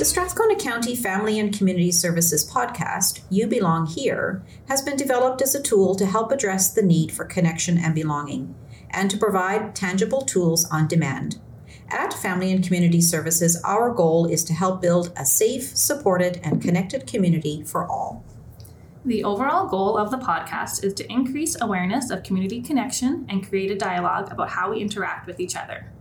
The Strathcona County Family and Community Services podcast, You Belong Here, has been developed as a tool to help address the need for connection and belonging, and to provide tangible tools on demand. At Family and Community Services, our goal is to help build a safe, supported, and connected community for all. The overall goal of the podcast is to increase awareness of community connection and create a dialogue about how we interact with each other.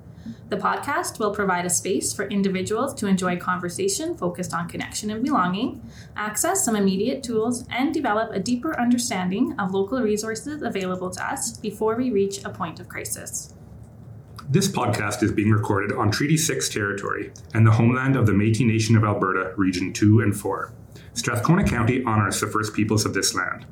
The podcast will provide a space for individuals to enjoy conversation focused on connection and belonging, access some immediate tools, and develop a deeper understanding of local resources available to us before we reach a point of crisis. This podcast is being recorded on Treaty 6 territory and the homeland of the Metis Nation of Alberta, Region 2 and 4. Strathcona County honors the First Peoples of this land.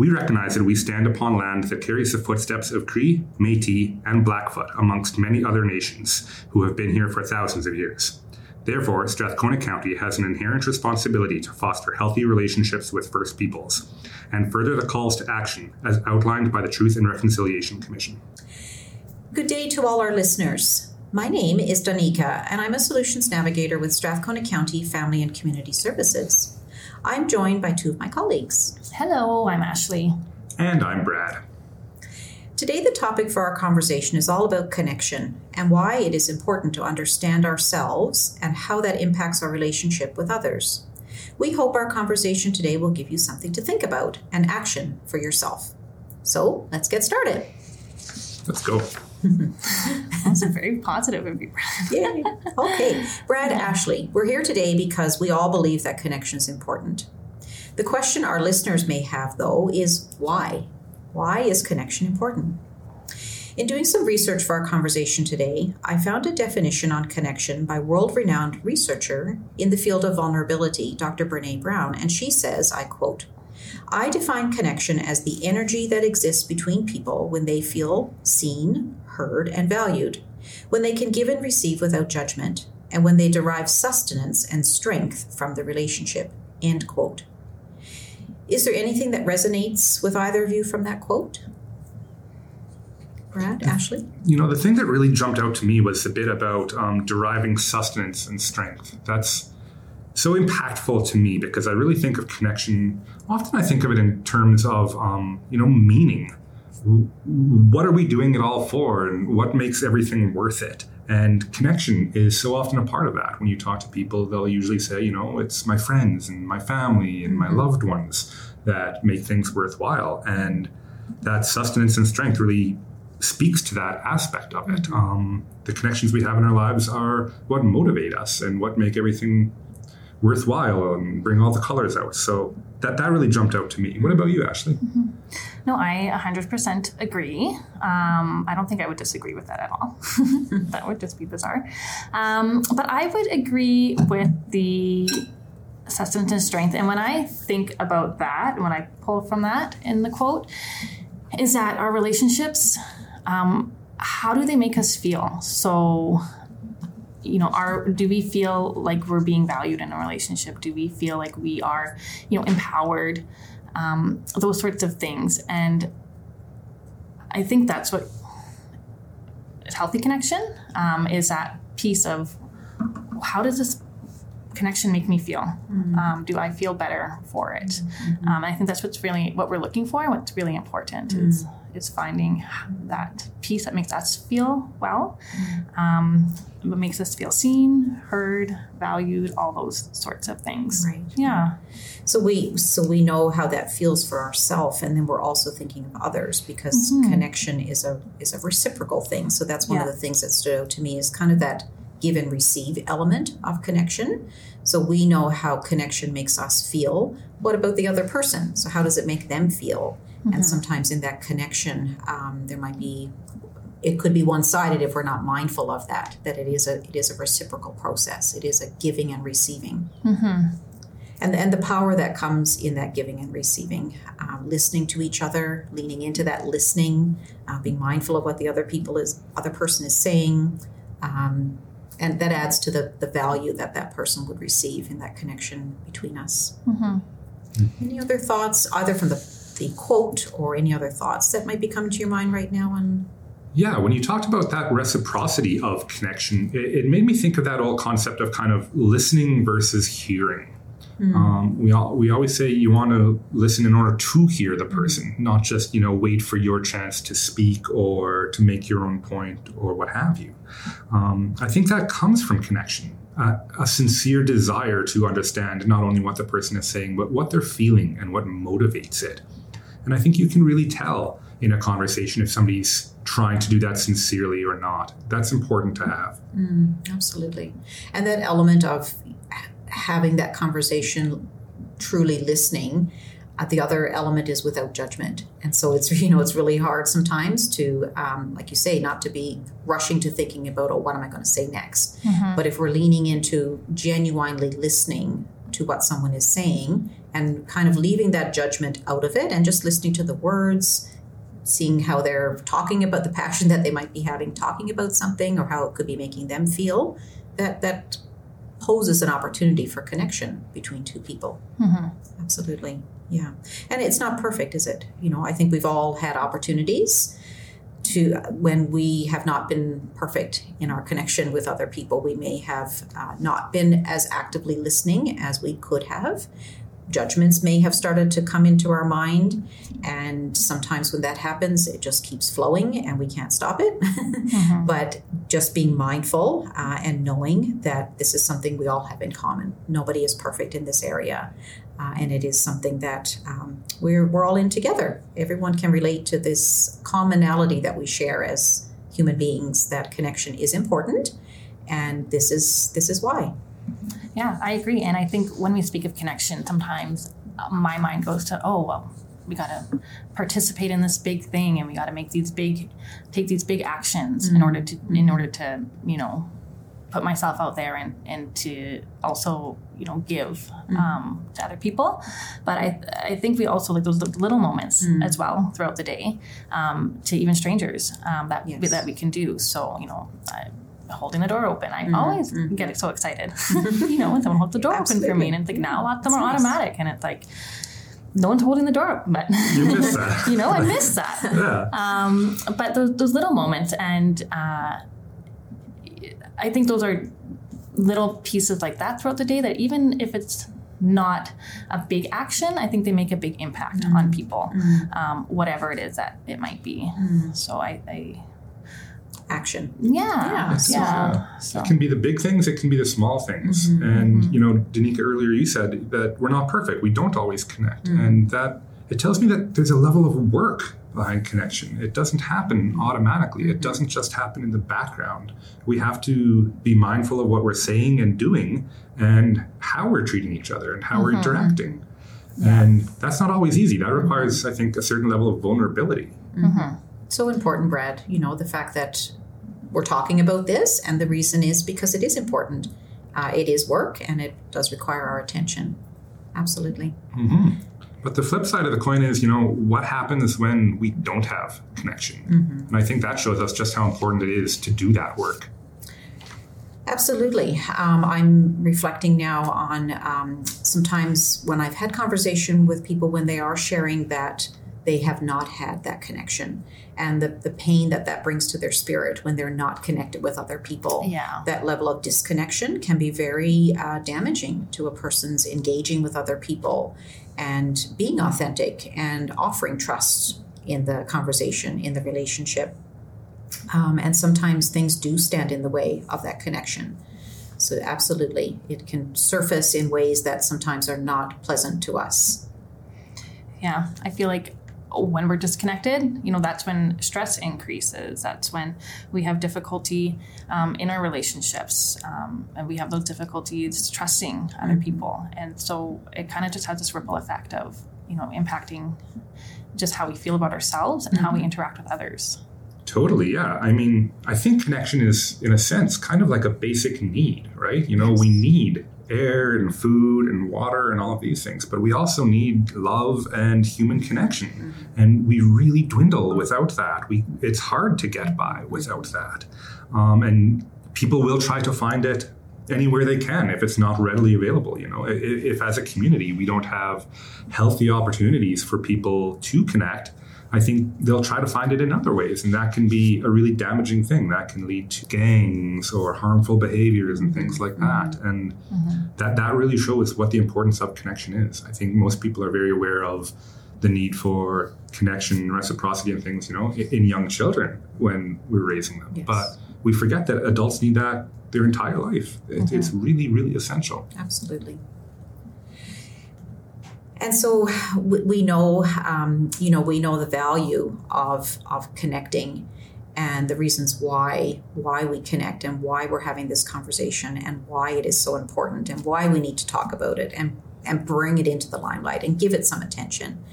We recognize that we stand upon land that carries the footsteps of Cree, Metis, and Blackfoot, amongst many other nations who have been here for thousands of years. Therefore, Strathcona County has an inherent responsibility to foster healthy relationships with First Peoples and further the calls to action as outlined by the Truth and Reconciliation Commission. Good day to all our listeners. My name is Doneka, and I'm a Solutions Navigator with Strathcona County Family and Community Services. I'm joined by two of my colleagues. Hello, I'm Ashley. And I'm Brad. Today, the topic for our conversation is all about connection and why it is important to understand ourselves and how that impacts our relationship with others. We hope our conversation today will give you something to think about and action for yourself. So, let's get started. Let's go. That's a very positive of you, Brad. Yay. Okay, Brad Ashley, we're here today because we all believe that connection is important. The question our listeners may have, though, is why? Why is connection important? In doing some research for our conversation today, I found a definition on connection by world renowned researcher in the field of vulnerability, Dr. Brene Brown, and she says, I quote, I define connection as the energy that exists between people when they feel seen, heard, and valued, when they can give and receive without judgment, and when they derive sustenance and strength from the relationship. End quote. Is there anything that resonates with either of you from that quote? Brad, Ashley? You know, the thing that really jumped out to me was the bit about um, deriving sustenance and strength. That's so impactful to me because I really think of connection. Often I think of it in terms of, um, you know, meaning. What are we doing it all for and what makes everything worth it? And connection is so often a part of that. When you talk to people, they'll usually say, you know, it's my friends and my family and my loved ones that make things worthwhile. And that sustenance and strength really speaks to that aspect of it. Um, the connections we have in our lives are what motivate us and what make everything worthwhile and bring all the colors out. So that that really jumped out to me. What about you, Ashley? Mm-hmm. No, I 100% agree. Um, I don't think I would disagree with that at all. that would just be bizarre. Um, but I would agree with the sustenance and strength. And when I think about that, when I pull from that in the quote, is that our relationships, um, how do they make us feel? So you know are do we feel like we're being valued in a relationship do we feel like we are you know empowered um, those sorts of things and i think that's what healthy connection um, is that piece of how does this connection make me feel mm-hmm. um, do i feel better for it mm-hmm. Um, i think that's what's really what we're looking for and what's really important mm-hmm. is is finding that piece that makes us feel well, um, what makes us feel seen, heard, valued, all those sorts of things. Right. Yeah. So we so we know how that feels for ourselves, and then we're also thinking of others because mm-hmm. connection is a is a reciprocal thing. So that's one yeah. of the things that stood out to me is kind of that give and receive element of connection. So we know how connection makes us feel. What about the other person? So how does it make them feel? Mm-hmm. And sometimes in that connection, um, there might be it could be one-sided if we're not mindful of that that it is a it is a reciprocal process it is a giving and receiving mm-hmm. and and the power that comes in that giving and receiving um, listening to each other leaning into that listening uh, being mindful of what the other people is other person is saying um, and that adds to the the value that that person would receive in that connection between us mm-hmm. any other thoughts either from the the quote or any other thoughts that might be coming to your mind right now on Yeah, when you talked about that reciprocity of connection, it, it made me think of that old concept of kind of listening versus hearing. Mm. Um, we all, we always say you want to listen in order to hear the person, not just you know wait for your chance to speak or to make your own point or what have you. Um, I think that comes from connection, uh, a sincere desire to understand not only what the person is saying but what they're feeling and what motivates it. And I think you can really tell in a conversation if somebody's trying to do that sincerely or not. That's important to have. Mm, absolutely. And that element of having that conversation, truly listening. Uh, the other element is without judgment, and so it's you know it's really hard sometimes to, um, like you say, not to be rushing to thinking about oh what am I going to say next. Mm-hmm. But if we're leaning into genuinely listening to what someone is saying and kind of leaving that judgment out of it and just listening to the words seeing how they're talking about the passion that they might be having talking about something or how it could be making them feel that that poses an opportunity for connection between two people. Mm-hmm. Absolutely. Yeah. And it's not perfect, is it? You know, I think we've all had opportunities to when we have not been perfect in our connection with other people. We may have uh, not been as actively listening as we could have judgments may have started to come into our mind. And sometimes when that happens, it just keeps flowing and we can't stop it. mm-hmm. But just being mindful uh, and knowing that this is something we all have in common. Nobody is perfect in this area. Uh, and it is something that um, we're, we're all in together. Everyone can relate to this commonality that we share as human beings. That connection is important, and this is this is why. Yeah, I agree. And I think when we speak of connection, sometimes my mind goes to, oh, well, we got to participate in this big thing and we got to make these big take these big actions mm-hmm. in order to in order to you know put myself out there and and to also you know give mm-hmm. um, to other people but i i think we also like those little moments mm-hmm. as well throughout the day um, to even strangers um, that yes. that we can do so you know I, holding the door open. I mm-hmm. always mm-hmm. get so excited, you know, when someone holds the door open for me, and it's like now a lot of them are nice. automatic, and it's like no one's holding the door open, but you miss that. you know, I miss that. yeah. Um, but those, those little moments, and uh, I think those are little pieces like that throughout the day that even if it's not a big action, I think they make a big impact mm-hmm. on people, mm-hmm. um, whatever it is that it might be. Mm-hmm. So I, I action. Yeah. Yeah. yeah. So. It can be the big things, it can be the small things. Mm-hmm, and, mm-hmm. you know, Doneka, earlier you said that we're not perfect. We don't always connect. Mm-hmm. And that it tells me that there's a level of work behind connection. It doesn't happen automatically, it doesn't just happen in the background. We have to be mindful of what we're saying and doing and how we're treating each other and how we're mm-hmm. interacting. And that's not always easy. That requires, I think, a certain level of vulnerability. Mm-hmm. So important, Brad. You know, the fact that we're talking about this, and the reason is because it is important. Uh, it is work, and it does require our attention. Absolutely. Mm-hmm. But the flip side of the coin is, you know, what happens when we don't have connection? Mm-hmm. And I think that shows us just how important it is to do that work. Absolutely. Um, I'm reflecting now on um, sometimes when I've had conversation with people when they are sharing that they have not had that connection and the, the pain that that brings to their spirit when they're not connected with other people. Yeah. That level of disconnection can be very uh, damaging to a person's engaging with other people and being authentic and offering trust in the conversation, in the relationship. Um, and sometimes things do stand in the way of that connection. So, absolutely, it can surface in ways that sometimes are not pleasant to us. Yeah, I feel like when we're disconnected, you know, that's when stress increases. That's when we have difficulty um, in our relationships, um, and we have those difficulties trusting other mm-hmm. people. And so it kind of just has this ripple effect of, you know, impacting just how we feel about ourselves and how we mm-hmm. interact with others. Totally, yeah. I mean, I think connection is, in a sense, kind of like a basic need, right? You know, we need air and food and water and all of these things, but we also need love and human connection. Mm-hmm. And we really dwindle without that. We it's hard to get by without that. Um, and people will try to find it anywhere they can if it's not readily available you know if, if as a community we don't have healthy opportunities for people to connect I think they'll try to find it in other ways, and that can be a really damaging thing. That can lead to gangs or harmful behaviors and things like mm-hmm. that. And mm-hmm. that that really shows what the importance of connection is. I think most people are very aware of the need for connection, reciprocity, and things, you know, in, young children when we're raising them. Yes. But we forget that adults need that their entire life. It, mm-hmm. It's really, really essential. Absolutely. And so we, know, um, you know, we know the value of of connecting, and the reasons why why we connect, and why we're having this conversation, and why it is so important, and why we need to talk about it, and and bring it into the limelight and give it some attention.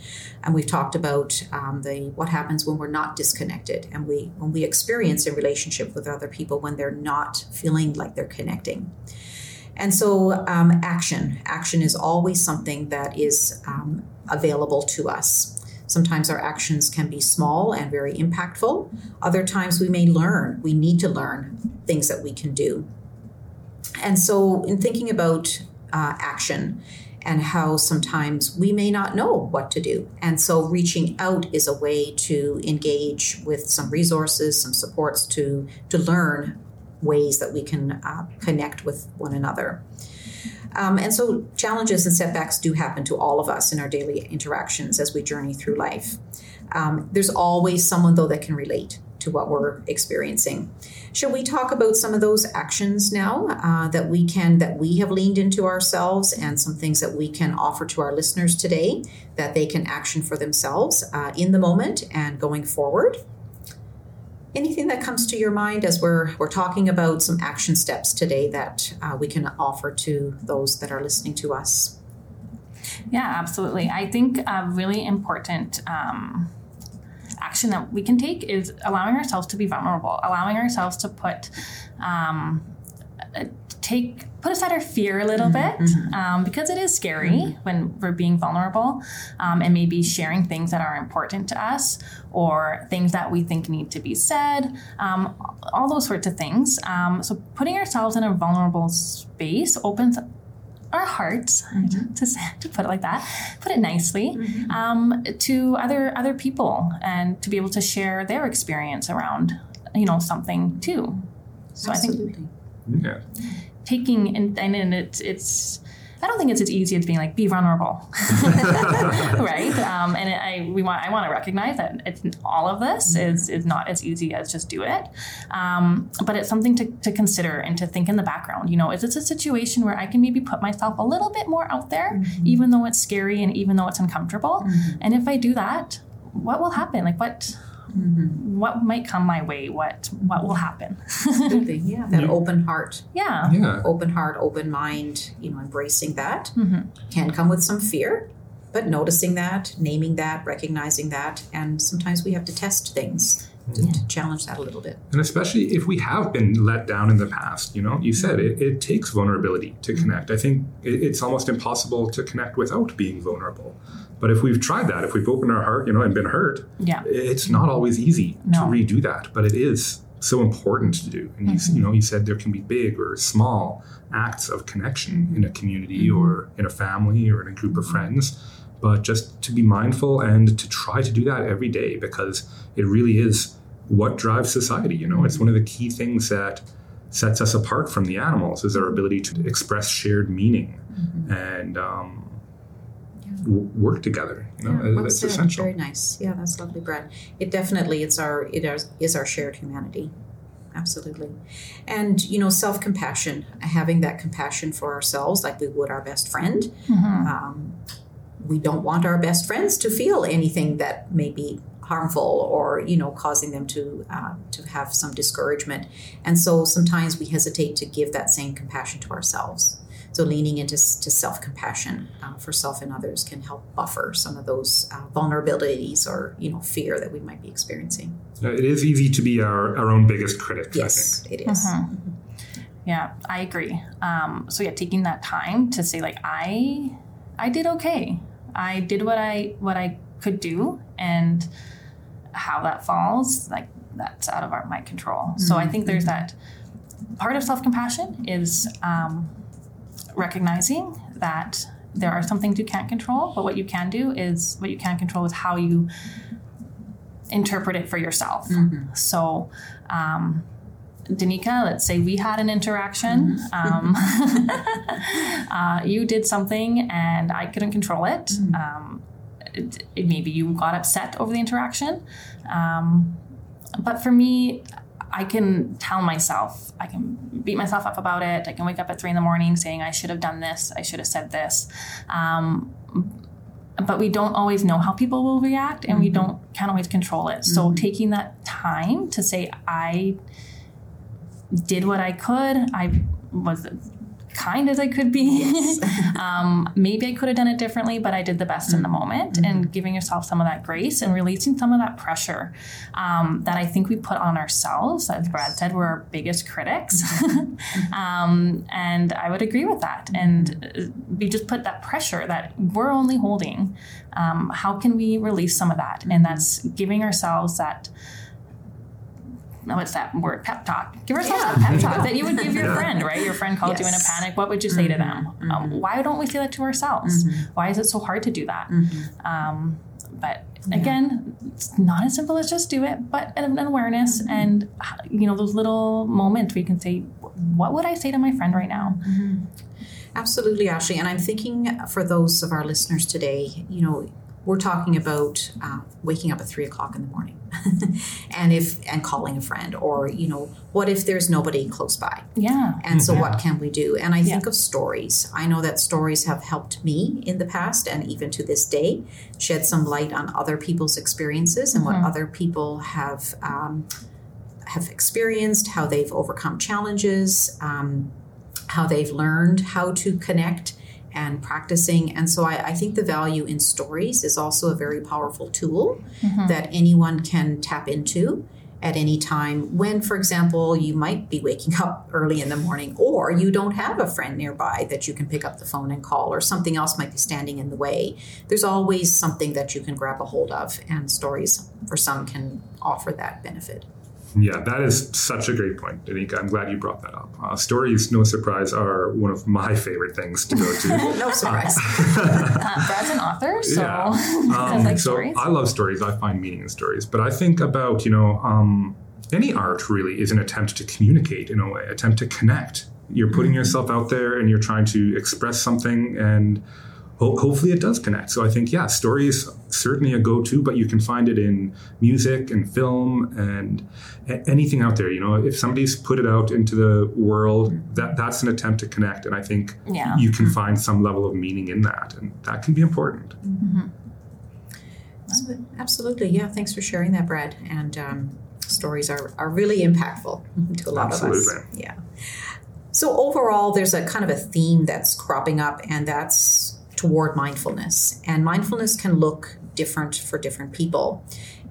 And we've talked about um, the what happens when we're not disconnected, and we when we experience a relationship with other people when they're not feeling like they're connecting. And so, um, action. Action is always something that is um, available to us. Sometimes our actions can be small and very impactful. Other times we may learn, we need to learn things that we can do. And so, in thinking about uh, action and how sometimes we may not know what to do. And so, reaching out is a way to engage with some resources, some supports to, to learn ways that we can uh, connect with one another. Um, and so, challenges and setbacks do happen to all of us in our daily interactions as we journey through life. Um, there's always someone, though, that can relate to what we're experiencing. Shall we talk about some of those actions now uh, that we can, that we have leaned into ourselves, and some things that we can offer to our listeners today that they can action for themselves uh, in the moment and going forward? Anything that comes to your mind as we're we're talking about some action steps today that uh, we can offer to those that are listening to us Yeah, absolutely. I think a really important um, action that we can take is allowing ourselves to be vulnerable, allowing ourselves to put um, uh, take put aside our fear a little bit um, because it is scary when we're being vulnerable um, and maybe sharing things that are important to us or things that we think need to be said um, all those sorts of things. Um, so putting ourselves in a vulnerable space opens our hearts to, say- to put it like that put it nicely um, to other other people and to be able to share their experience around you know something too. So i think Yeah. Taking and, and then it's it's I don't think it's as easy as being like be vulnerable, right? Um, and it, I we want I want to recognize that it's all of this is is not as easy as just do it, um, but it's something to, to consider and to think in the background. You know, is this a situation where I can maybe put myself a little bit more out there, even though it's scary and even though it's uncomfortable? And if I do that, what will happen? Like what? What might come my way? What what will happen? absolutely yeah that open heart yeah. Yeah. open heart open mind you know embracing that Mhm. can come with some fear but noticing that naming that recognizing that and sometimes we have to test things to, to challenge that a little bit And especially if we have been let down in the past, you know, you said it, it takes vulnerability to mm-hmm. connect. I think it, it's almost impossible to connect without being vulnerable. But if we've tried that, if we've opened our heart, you know, and been hurt, Yeah. it's not always easy No. to redo that. But it is so important to do. And you, s- you mm-hmm. know, you said there can be big or small acts of connection in a community mm-hmm. or in a family or in a group of friends. But just to be mindful and to try to do that every day because it really is what drives society. You know, it's one of the key things that sets us apart from the animals is our ability to express shared meaning and um, w- work together. You know, Yeah, well that's said. essential. Very nice. Yeah, that's lovely, Brad. It definitely it's our it is, is our shared humanity. Absolutely. And you know, self compassion, having that compassion for ourselves, like we would our best friend. Mm-hmm. Um, we don't want our best friends to feel anything that may be harmful or you know causing them to uh, to have some discouragement and so sometimes we hesitate to give that same compassion to ourselves so leaning into to self-compassion uh, for self and others can help buffer some of those uh, vulnerabilities or you know fear that we might be experiencing Uh, It is easy to be our, our own biggest critic. yes it is. Yeah, I agree. Um, so yeah, taking that time to say like I, I did okay. I did what I what I could do, and how that falls like that's out of our my control. So I think there's that part of self compassion is um, recognizing that there are some things you can't control, but what you can do is what you can control is how you interpret it for yourself. Mm-hmm. So, um, Doneka, let's say we had an interaction. Mm-hmm. Um, uh, you did something and I couldn't control it. Mm-hmm. Um, it, it, maybe you got upset over the interaction. Um, but for me, I can tell myself, I can beat myself up about it. I can wake up at three in the morning saying, I should have done this, I should have said this. Um, but we don't always know how people will react and mm-hmm. we don't can't always control it. So mm-hmm. taking that time to say, I did what I could, I was kind as I could be. Yes. um, maybe I could have done it differently, but I did the best mm-hmm. in the mm-hmm. moment mm-hmm. and giving yourself some of that grace and releasing some of that pressure um, that I think we put on ourselves. As Brad said, we're our biggest critics. Mm-hmm. um, and I would agree with that. And uh, we just put that pressure that we're only holding. Um, how can we release some of that? And that's giving ourselves that what's that word? Pep talk. Give yourself yeah. a pep talk that you would give your friend, right? Your friend called yes. you in a panic. What would you say mm-hmm. to them? Mm-hmm. Um, why don't we say that to ourselves? Mm-hmm. Why is it so hard to do that? Mm-hmm. Um, but again, yeah. it's not as simple as just do it, but an awareness mm-hmm. and you know those little moments we can say, what would I say to my friend right now? Mm-hmm. Absolutely, Ashley. And I'm thinking for those of our listeners today, you know, we're talking about uh, waking up at three o'clock in the morning and if and calling a friend or you know what if there's nobody close by yeah and so yeah. what can we do and i yeah. think of stories i know that stories have helped me in the past and even to this day shed some light on other people's experiences and mm-hmm. what other people have um, have experienced how they've overcome challenges um, how they've learned how to connect and practicing. And so I, I, think the value in stories is also a very powerful tool mm-hmm. that anyone can tap into at any time when, for example, you might be waking up early in the morning or you don't have a friend nearby that you can pick up the phone and call or something else might be standing in the way. There's always something that you can grab a hold of, and stories for some can offer that benefit. Yeah, that is such a great point, Doneka. I'm glad you brought that up. Uh, stories, no surprise, are one of my favorite things to go to. no surprise. uh, Brad's an author, so yeah. um, I like so stories. I love stories. I find meaning in stories. But I think about, you know, um, any art really is an attempt to communicate in a way, attempt to connect. You're putting mm-hmm. yourself out there and you're trying to express something and ho- hopefully it does connect. So I think, yeah, story is certainly a go-to, but you can find it in music and film and a- anything out there. You know, if somebody's put it out into the world, that that's an attempt to connect, and I think yeah. you can find some level of meaning in that, and that can be important. Mm-hmm. Absolutely, yeah. Thanks for sharing that, Brad. And um, stories are are really impactful to a lot Absolutely. of us. Yeah. So overall, there's a kind of a theme that's cropping up, and that's toward mindfulness. And mindfulness can look different for different people.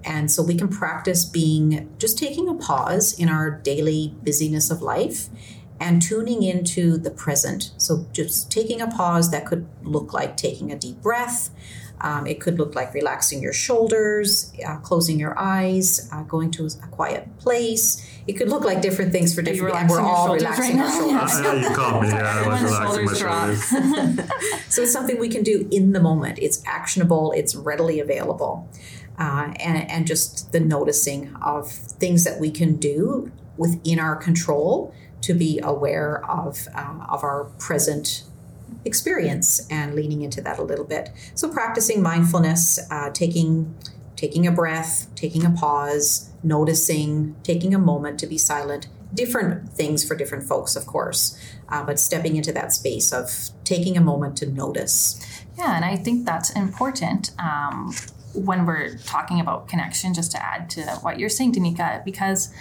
And so we can practice being just taking a pause in our daily busyness of life and tuning into the present. So just taking a pause that could look like taking a deep breath. Um, it could look like relaxing your shoulders, uh, closing your eyes, uh, going to a quiet place. It could look like different things for different. people. we're all relaxing right our shoulders. Yeah, you caught me. Yeah, I was relaxing my shoulders. so it's something we can do in the moment. It's actionable. It's readily available, uh, and and just the noticing of things that we can do within our control to be aware of uh, of our present experience and leaning into that a little bit. So practicing mindfulness, uh, taking taking a breath, taking a pause, noticing, taking a moment to be silent. Different things for different folks, of course, uh, but stepping into that space of taking a moment to notice. Yeah, and I think that's important. Um, when we're talking about connection, just to add to what you're saying, Doneka, because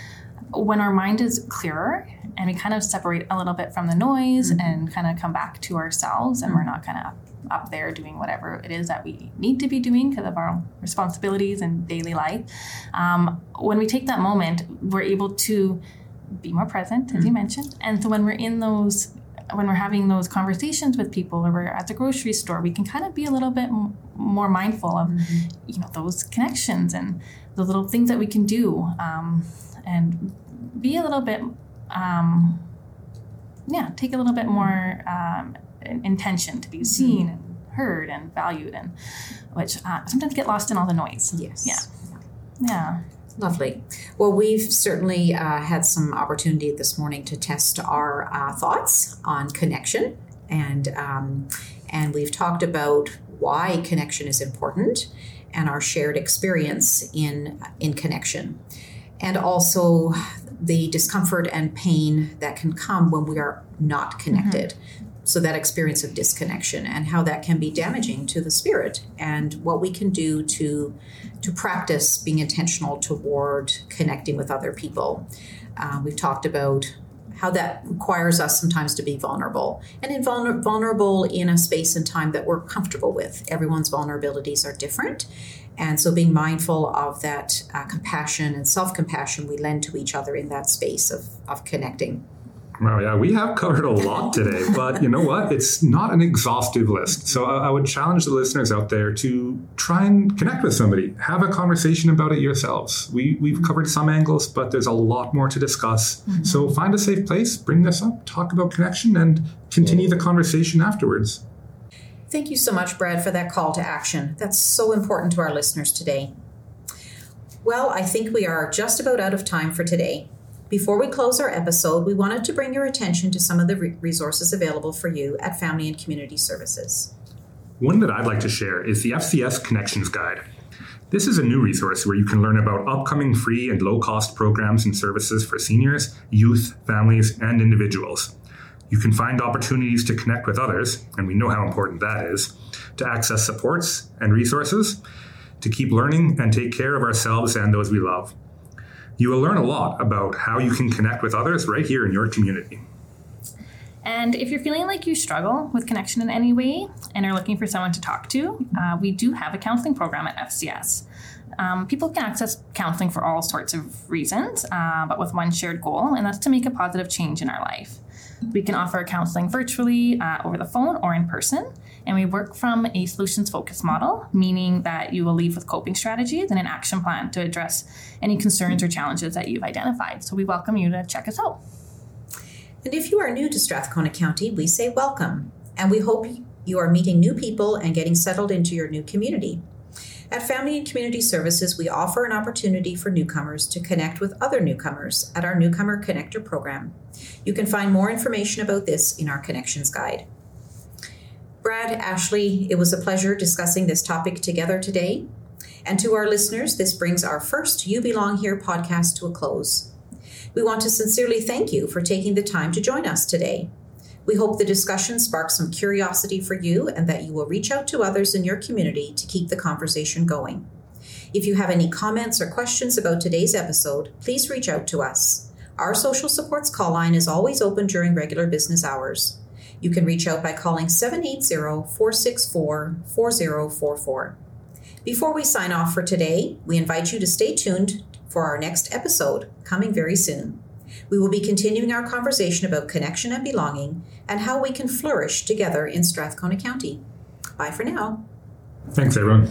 when our mind is clearer and we kind of separate a little bit from the noise mm-hmm. and kind of come back to ourselves and mm-hmm. we're not kind of up there doing whatever it is that we need to be doing because of our responsibilities and daily life um, when we take that moment we're able to be more present as mm-hmm. you mentioned and so when we're in those when we're having those conversations with people or we're at the grocery store we can kind of be a little bit m- more mindful of mm-hmm. you know those connections and the little things that we can do um, and be a little bit, um, yeah, take a little bit more um, intention to be mm-hmm. seen and heard and valued, and which uh, sometimes get lost in all the noise. Yes. Yeah. Yeah. Lovely. Well, we've certainly uh, had some opportunity this morning to test our uh, thoughts on connection, and um, and we've talked about why connection is important and our shared experience in in connection, and also the discomfort and pain that can come when we are not connected. Mm-hmm. So, that experience of disconnection and how that can be damaging to the spirit, and what we can do to, to practice being intentional toward connecting with other people. Uh, we've talked about how that requires us sometimes to be vulnerable and vulnerable in a space and time that we're comfortable with. Everyone's vulnerabilities are different. And so being mindful of that uh, compassion and self compassion we lend to each other in that space of, of connecting. Well, yeah, we have covered a lot today, but you know what? It's not an exhaustive list. So I, I, would challenge the listeners out there to try and connect with somebody, have a conversation about it yourselves. We, we've covered some angles, but there's a lot more to discuss. Mm-hmm. So find a safe place, bring this up, talk about connection, and continue the conversation afterwards. Thank you so much, Brad, for that call to action. That's so important to our listeners today. Well, I think we are just about out of time for today. Before we close our episode, we wanted to bring your attention to some of the resources available for you at Family and Community Services. One that I'd like to share is the FCS Connections Guide. This is a new resource where you can learn about upcoming free and low cost programs and services for seniors, youth, families, and individuals. You can find opportunities to connect with others, and we know how important that is, to access supports and resources, to keep learning and take care of ourselves and those we love. You will learn a lot about how you can connect with others right here in your community. And if you're feeling like you struggle with connection in any way and are looking for someone to talk to, uh, we do have a counseling program at FCS. Um, people can access counseling for all sorts of reasons, uh, but with one shared goal, and that's to make a positive change in our life. We can offer counseling virtually, uh, over the phone, or in person. And we work from a solutions focused model, meaning that you will leave with coping strategies and an action plan to address any concerns or challenges that you've identified. So we welcome you to check us out. And if you are new to Strathcona County, we say welcome. And we hope you are meeting new people and getting settled into your new community. At Family and Community Services, we offer an opportunity for newcomers to connect with other newcomers at our Newcomer Connector program. You can find more information about this in our Connections Guide. Brad, Ashley, it was a pleasure discussing this topic together today. And to our listeners, this brings our first You Belong Here podcast to a close. We want to sincerely thank you for taking the time to join us today. We hope the discussion sparks some curiosity for you and that you will reach out to others in your community to keep the conversation going. If you have any comments or questions about today's episode, please reach out to us. Our social supports call line is always open during regular business hours. You can reach out by calling 780 464 4044. Before we sign off for today, we invite you to stay tuned for our next episode, coming very soon. We will be continuing our conversation about connection and belonging and how we can flourish together in Strathcona County. Bye for now. Thanks, everyone.